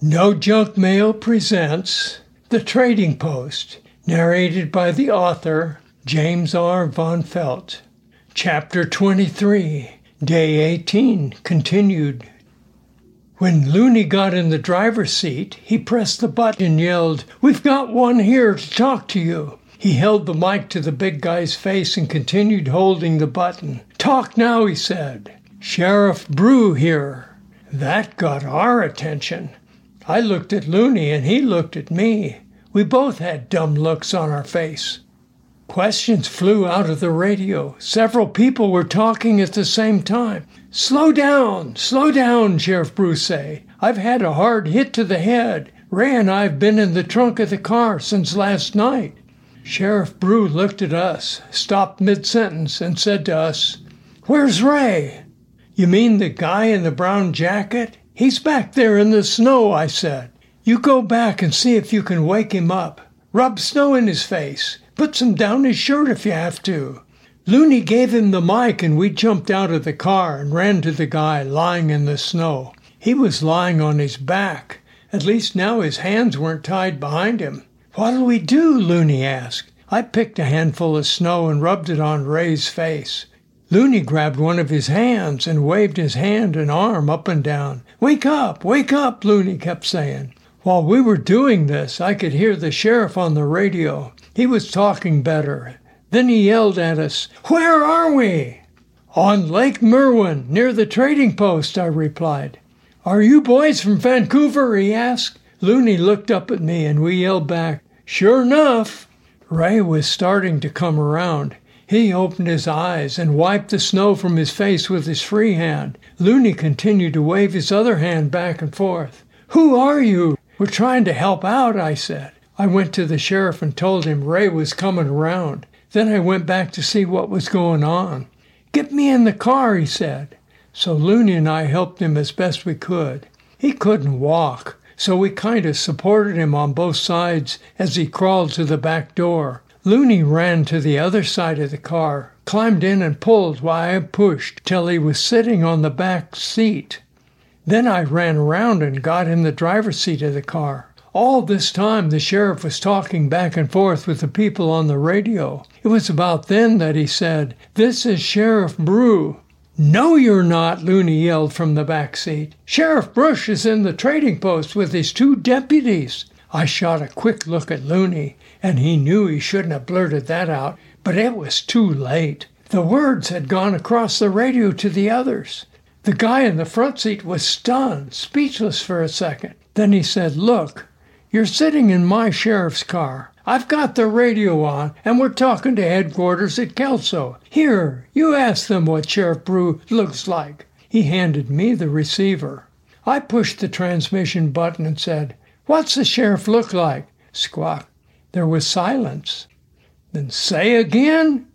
No Junk Mail presents The Trading Post, narrated by the author James R. Von Felt. Chapter 23, Day 18, continued. When Looney got in the driver's seat, he pressed the button and yelled, We've got one here to talk to you. He held the mic to the big guy's face and continued holding the button. Talk now, he said. Sheriff Brew here. That got our attention. I looked at Looney and he looked at me. We both had dumb looks on our face. Questions flew out of the radio. Several people were talking at the same time. Slow down, slow down, Sheriff say. I've had a hard hit to the head. Ray and I've been in the trunk of the car since last night. Sheriff Brew looked at us, stopped mid sentence, and said to us, Where's Ray? You mean the guy in the brown jacket? He's back there in the snow, I said. You go back and see if you can wake him up. Rub snow in his face. Put some down his shirt if you have to. Looney gave him the mic and we jumped out of the car and ran to the guy lying in the snow. He was lying on his back. At least now his hands weren't tied behind him. What'll we do? Looney asked. I picked a handful of snow and rubbed it on Ray's face. Looney grabbed one of his hands and waved his hand and arm up and down. Wake up! Wake up! Looney kept saying. While we were doing this, I could hear the sheriff on the radio. He was talking better. Then he yelled at us, Where are we? On Lake Merwin, near the trading post, I replied. Are you boys from Vancouver? he asked. Looney looked up at me and we yelled back, Sure enough. Ray was starting to come around. He opened his eyes and wiped the snow from his face with his free hand. Looney continued to wave his other hand back and forth. Who are you? We're trying to help out, I said. I went to the sheriff and told him Ray was coming around. Then I went back to see what was going on. Get me in the car, he said. So Looney and I helped him as best we could. He couldn't walk, so we kind of supported him on both sides as he crawled to the back door. Looney ran to the other side of the car, climbed in and pulled while I pushed till he was sitting on the back seat. Then I ran around and got in the driver's seat of the car. All this time, the sheriff was talking back and forth with the people on the radio. It was about then that he said, This is Sheriff Brew. No, you're not, Looney yelled from the back seat. Sheriff Brush is in the trading post with his two deputies. I shot a quick look at Looney and he knew he shouldn't have blurted that out, but it was too late. The words had gone across the radio to the others. The guy in the front seat was stunned, speechless for a second. Then he said, Look, you're sitting in my sheriff's car. I've got the radio on, and we're talking to headquarters at Kelso. Here, you ask them what Sheriff Brew looks like. He handed me the receiver. I pushed the transmission button and said, What's the sheriff look like? Squawk. There was silence. Then say again.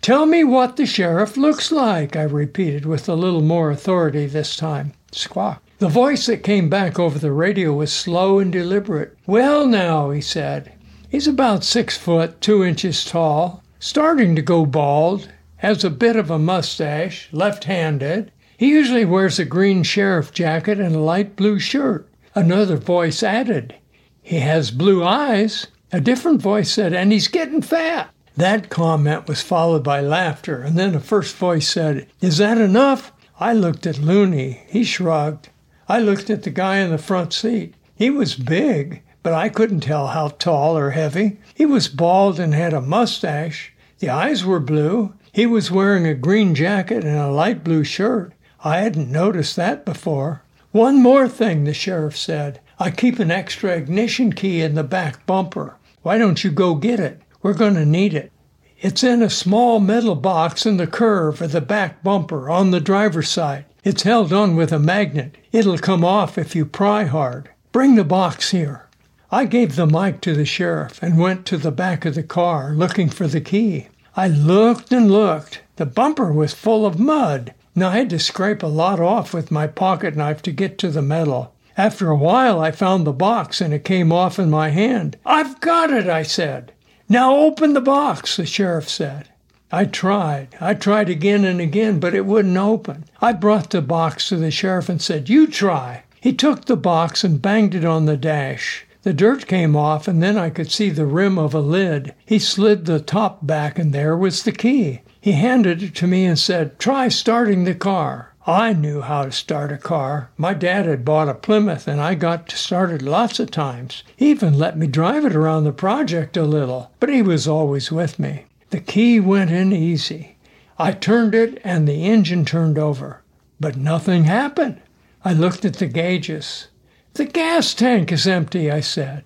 Tell me what the sheriff looks like, I repeated with a little more authority this time. Squawk. The voice that came back over the radio was slow and deliberate. Well, now, he said, he's about six foot, two inches tall, starting to go bald, has a bit of a mustache, left handed. He usually wears a green sheriff jacket and a light blue shirt. Another voice added, He has blue eyes. A different voice said, and he's getting fat. That comment was followed by laughter, and then a first voice said, Is that enough? I looked at Looney. He shrugged. I looked at the guy in the front seat. He was big, but I couldn't tell how tall or heavy. He was bald and had a mustache. The eyes were blue. He was wearing a green jacket and a light blue shirt. I hadn't noticed that before. One more thing, the sheriff said. I keep an extra ignition key in the back bumper. Why don't you go get it? We're going to need it. It's in a small metal box in the curve of the back bumper on the driver's side. It's held on with a magnet. It'll come off if you pry hard. Bring the box here. I gave the mic to the sheriff and went to the back of the car looking for the key. I looked and looked. The bumper was full of mud. Now I had to scrape a lot off with my pocket knife to get to the metal. After a while, I found the box and it came off in my hand. I've got it, I said. Now open the box, the sheriff said. I tried. I tried again and again, but it wouldn't open. I brought the box to the sheriff and said, You try. He took the box and banged it on the dash. The dirt came off, and then I could see the rim of a lid. He slid the top back, and there was the key. He handed it to me and said, Try starting the car. I knew how to start a car. My dad had bought a Plymouth, and I got started lots of times. He even let me drive it around the project a little, but he was always with me. The key went in easy. I turned it, and the engine turned over. But nothing happened. I looked at the gauges. The gas tank is empty, I said.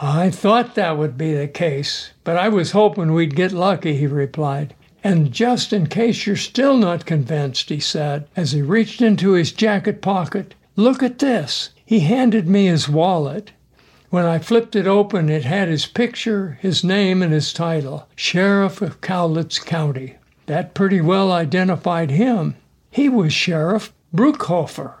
I thought that would be the case, but I was hoping we'd get lucky, he replied. And just in case you're still not convinced, he said, as he reached into his jacket pocket, look at this. He handed me his wallet. When I flipped it open, it had his picture, his name, and his title Sheriff of Cowlitz County. That pretty well identified him. He was Sheriff Bruckhofer.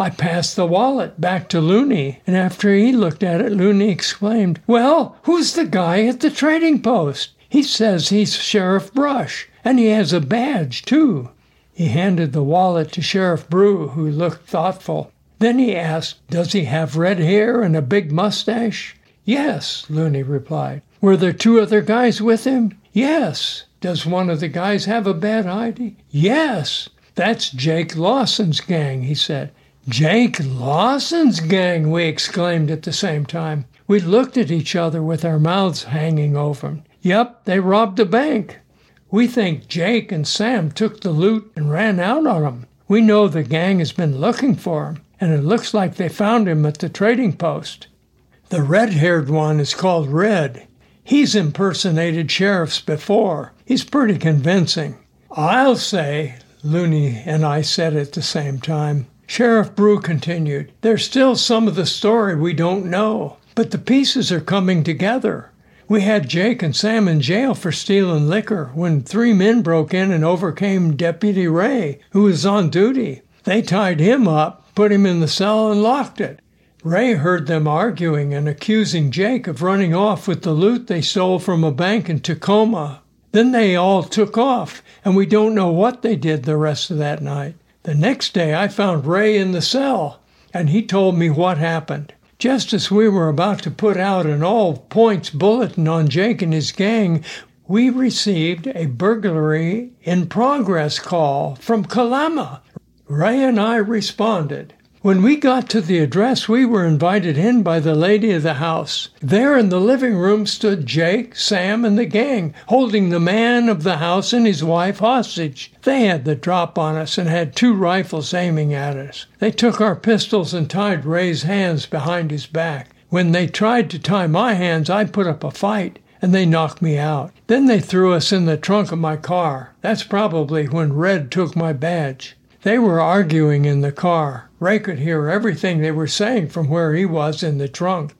I passed the wallet back to Looney, and after he looked at it, Looney exclaimed, Well, who's the guy at the trading post? He says he's Sheriff Brush, and he has a badge, too. He handed the wallet to Sheriff Brew, who looked thoughtful. Then he asked, Does he have red hair and a big mustache? Yes, Looney replied. Were there two other guys with him? Yes. Does one of the guys have a bad ID? Yes. That's Jake Lawson's gang, he said. Jake Lawson's gang, we exclaimed at the same time. We looked at each other with our mouths hanging open. Yep, they robbed a bank. We think Jake and Sam took the loot and ran out on him. We know the gang has been looking for him, and it looks like they found him at the trading post. The red haired one is called Red. He's impersonated sheriffs before. He's pretty convincing. I'll say, Looney and I said at the same time, Sheriff Brew continued, There's still some of the story we don't know, but the pieces are coming together. We had Jake and Sam in jail for stealing liquor when three men broke in and overcame Deputy Ray, who was on duty. They tied him up, put him in the cell, and locked it. Ray heard them arguing and accusing Jake of running off with the loot they stole from a bank in Tacoma. Then they all took off, and we don't know what they did the rest of that night. The next day I found Ray in the cell, and he told me what happened. Just as we were about to put out an all points bulletin on Jake and his gang, we received a burglary in progress call from Kalama. Ray and I responded. When we got to the address, we were invited in by the lady of the house. There in the living room stood Jake, Sam, and the gang, holding the man of the house and his wife hostage. They had the drop on us and had two rifles aiming at us. They took our pistols and tied Ray's hands behind his back. When they tried to tie my hands, I put up a fight and they knocked me out. Then they threw us in the trunk of my car. That's probably when Red took my badge. They were arguing in the car. Ray could hear everything they were saying from where he was in the trunk.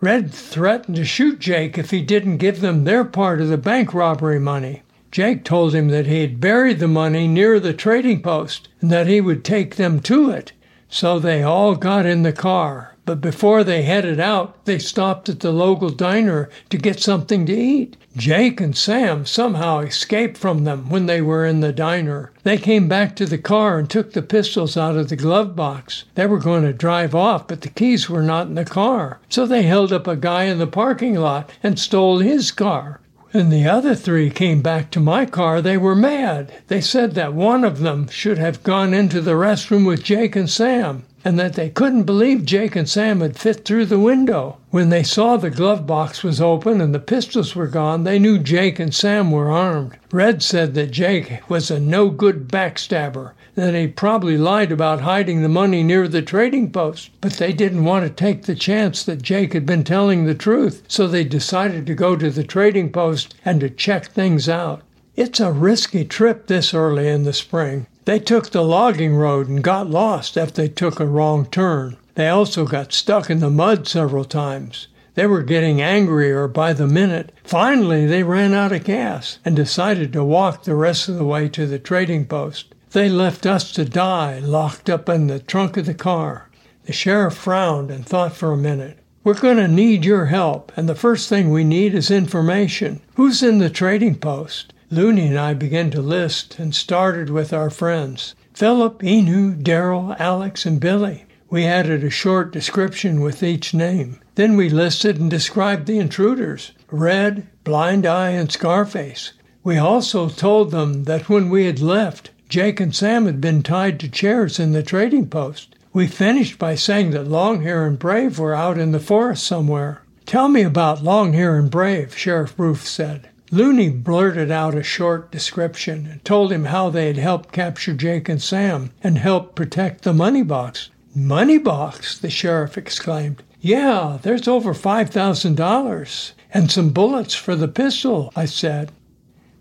Red threatened to shoot Jake if he didn't give them their part of the bank robbery money. Jake told him that he had buried the money near the trading post and that he would take them to it. So they all got in the car. But before they headed out, they stopped at the local diner to get something to eat. Jake and Sam somehow escaped from them when they were in the diner. They came back to the car and took the pistols out of the glove box. They were going to drive off, but the keys were not in the car. So they held up a guy in the parking lot and stole his car. When the other three came back to my car, they were mad. They said that one of them should have gone into the restroom with Jake and Sam and that they couldn't believe Jake and Sam had fit through the window. When they saw the glove box was open and the pistols were gone, they knew Jake and Sam were armed. Red said that Jake was a no good backstabber, that he probably lied about hiding the money near the trading post. But they didn't want to take the chance that Jake had been telling the truth, so they decided to go to the trading post and to check things out. It's a risky trip this early in the spring. They took the logging road and got lost if they took a wrong turn. They also got stuck in the mud several times. They were getting angrier by the minute. Finally, they ran out of gas and decided to walk the rest of the way to the trading post. They left us to die locked up in the trunk of the car. The sheriff frowned and thought for a minute. We're going to need your help, and the first thing we need is information. Who's in the trading post? Looney and I began to list and started with our friends Philip, Enu, Daryl, Alex, and Billy. We added a short description with each name. Then we listed and described the intruders Red, Blind Eye, and Scarface. We also told them that when we had left, Jake and Sam had been tied to chairs in the trading post. We finished by saying that Longhair and Brave were out in the forest somewhere. Tell me about Longhair and Brave, Sheriff Ruth said. Looney blurted out a short description and told him how they had helped capture Jake and Sam and helped protect the money box. Money box? the sheriff exclaimed. Yeah, there's over $5,000 and some bullets for the pistol, I said.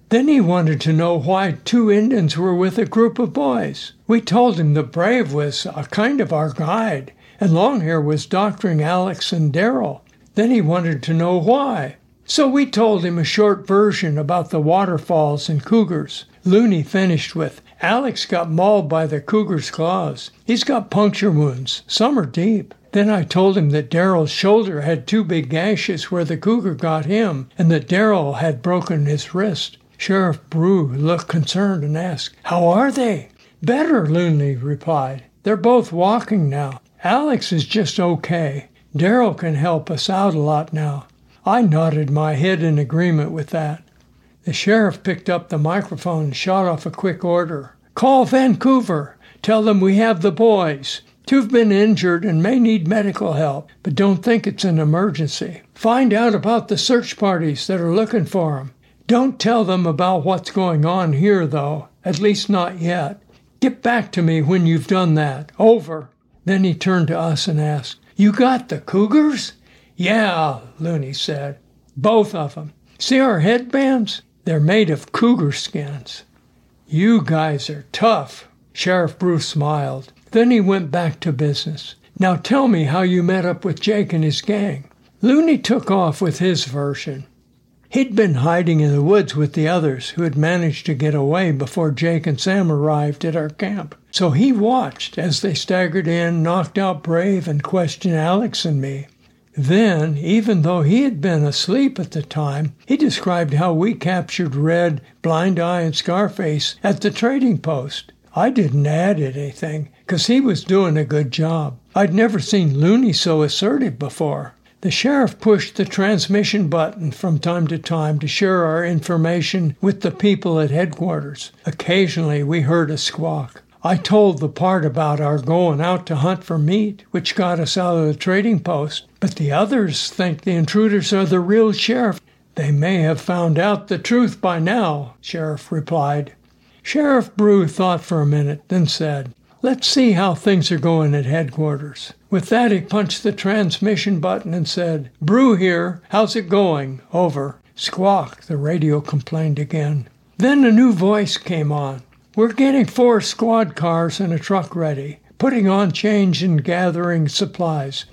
Then he wanted to know why two Indians were with a group of boys. We told him the Brave was a kind of our guide, and Longhair was doctoring Alex and Daryl. Then he wanted to know why. So we told him a short version about the waterfalls and cougars. Looney finished with Alex got mauled by the cougar's claws. He's got puncture wounds. Some are deep. Then I told him that Daryl's shoulder had two big gashes where the cougar got him, and that Daryl had broken his wrist. Sheriff Brew looked concerned and asked, How are they? Better, Looney replied. They're both walking now. Alex is just okay. Daryl can help us out a lot now. I nodded my head in agreement with that. The sheriff picked up the microphone and shot off a quick order. Call Vancouver. Tell them we have the boys. Two've been injured and may need medical help, but don't think it's an emergency. Find out about the search parties that are looking for 'em. Don't tell them about what's going on here, though, at least not yet. Get back to me when you've done that. Over. Then he turned to us and asked, You got the cougars? Yeah, Looney said. Both of them. See our headbands? They're made of cougar skins. You guys are tough. Sheriff Bruce smiled. Then he went back to business. Now tell me how you met up with Jake and his gang. Looney took off with his version. He'd been hiding in the woods with the others who had managed to get away before Jake and Sam arrived at our camp. So he watched as they staggered in, knocked out Brave, and questioned Alex and me. Then, even though he had been asleep at the time, he described how we captured Red, Blind Eye, and Scarface at the trading post. I didn't add anything, because he was doing a good job. I'd never seen Looney so assertive before. The sheriff pushed the transmission button from time to time to share our information with the people at headquarters. Occasionally we heard a squawk. I told the part about our going out to hunt for meat, which got us out of the trading post, but the others think the intruders are the real sheriff. They may have found out the truth by now, Sheriff replied. Sheriff Brew thought for a minute, then said, Let's see how things are going at headquarters. With that, he punched the transmission button and said, Brew here, how's it going? Over. Squawk, the radio complained again. Then a new voice came on. We're getting four squad cars and a truck ready, putting on change and gathering supplies.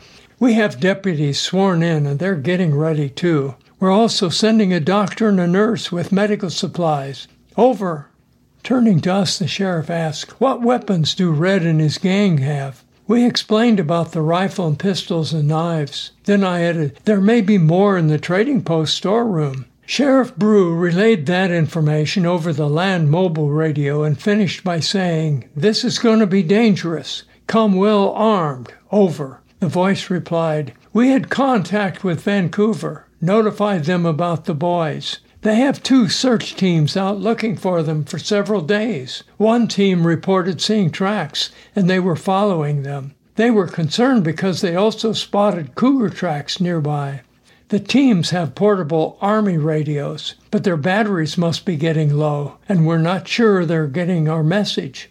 We have deputies sworn in and they're getting ready too. We're also sending a doctor and a nurse with medical supplies. Over. Turning to us, the sheriff asked, What weapons do Red and his gang have? We explained about the rifle and pistols and knives. Then I added, There may be more in the trading post storeroom. Sheriff Brew relayed that information over the land mobile radio and finished by saying, This is going to be dangerous. Come well armed. Over. The voice replied, We had contact with Vancouver, notified them about the boys. They have two search teams out looking for them for several days. One team reported seeing tracks, and they were following them. They were concerned because they also spotted cougar tracks nearby. The teams have portable Army radios, but their batteries must be getting low, and we're not sure they're getting our message.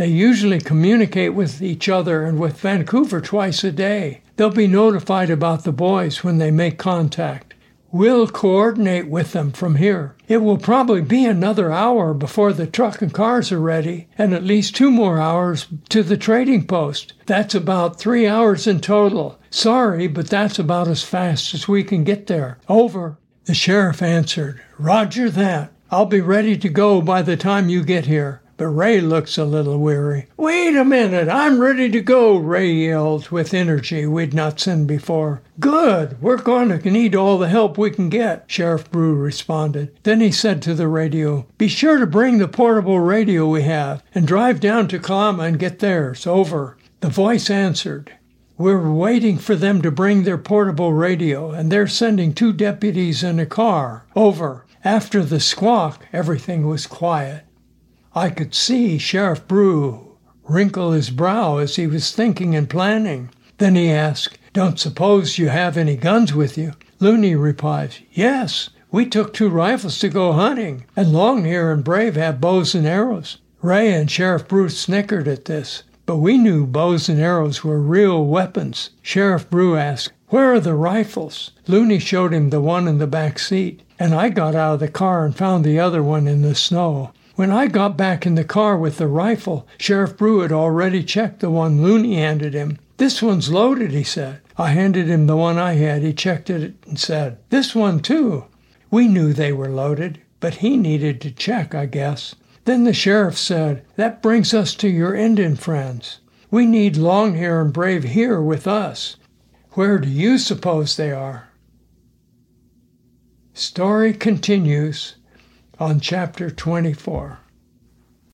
They usually communicate with each other and with Vancouver twice a day. They'll be notified about the boys when they make contact. We'll coordinate with them from here. It will probably be another hour before the truck and cars are ready, and at least two more hours to the trading post. That's about three hours in total. Sorry, but that's about as fast as we can get there. Over. The sheriff answered, Roger that. I'll be ready to go by the time you get here. But Ray looks a little weary. Wait a minute, I'm ready to go, Ray yelled with energy we'd not seen before. Good, we're going to need all the help we can get, Sheriff Brew responded. Then he said to the radio, Be sure to bring the portable radio we have and drive down to Kalama and get theirs. Over. The voice answered, We're waiting for them to bring their portable radio, and they're sending two deputies in a car. Over. After the squawk, everything was quiet. I could see Sheriff Brew wrinkle his brow as he was thinking and planning. Then he asked, Don't suppose you have any guns with you? Looney replies, Yes, we took two rifles to go hunting, and Longhair and Brave have bows and arrows. Ray and Sheriff Brew snickered at this, but we knew bows and arrows were real weapons. Sheriff Brew asked, Where are the rifles? Looney showed him the one in the back seat, and I got out of the car and found the other one in the snow. When I got back in the car with the rifle, Sheriff Brew had already checked the one Looney handed him. This one's loaded, he said. I handed him the one I had. He checked it and said, This one too. We knew they were loaded, but he needed to check, I guess. Then the sheriff said, That brings us to your Indian friends. We need Longhair and Brave here with us. Where do you suppose they are? Story continues on chapter 24.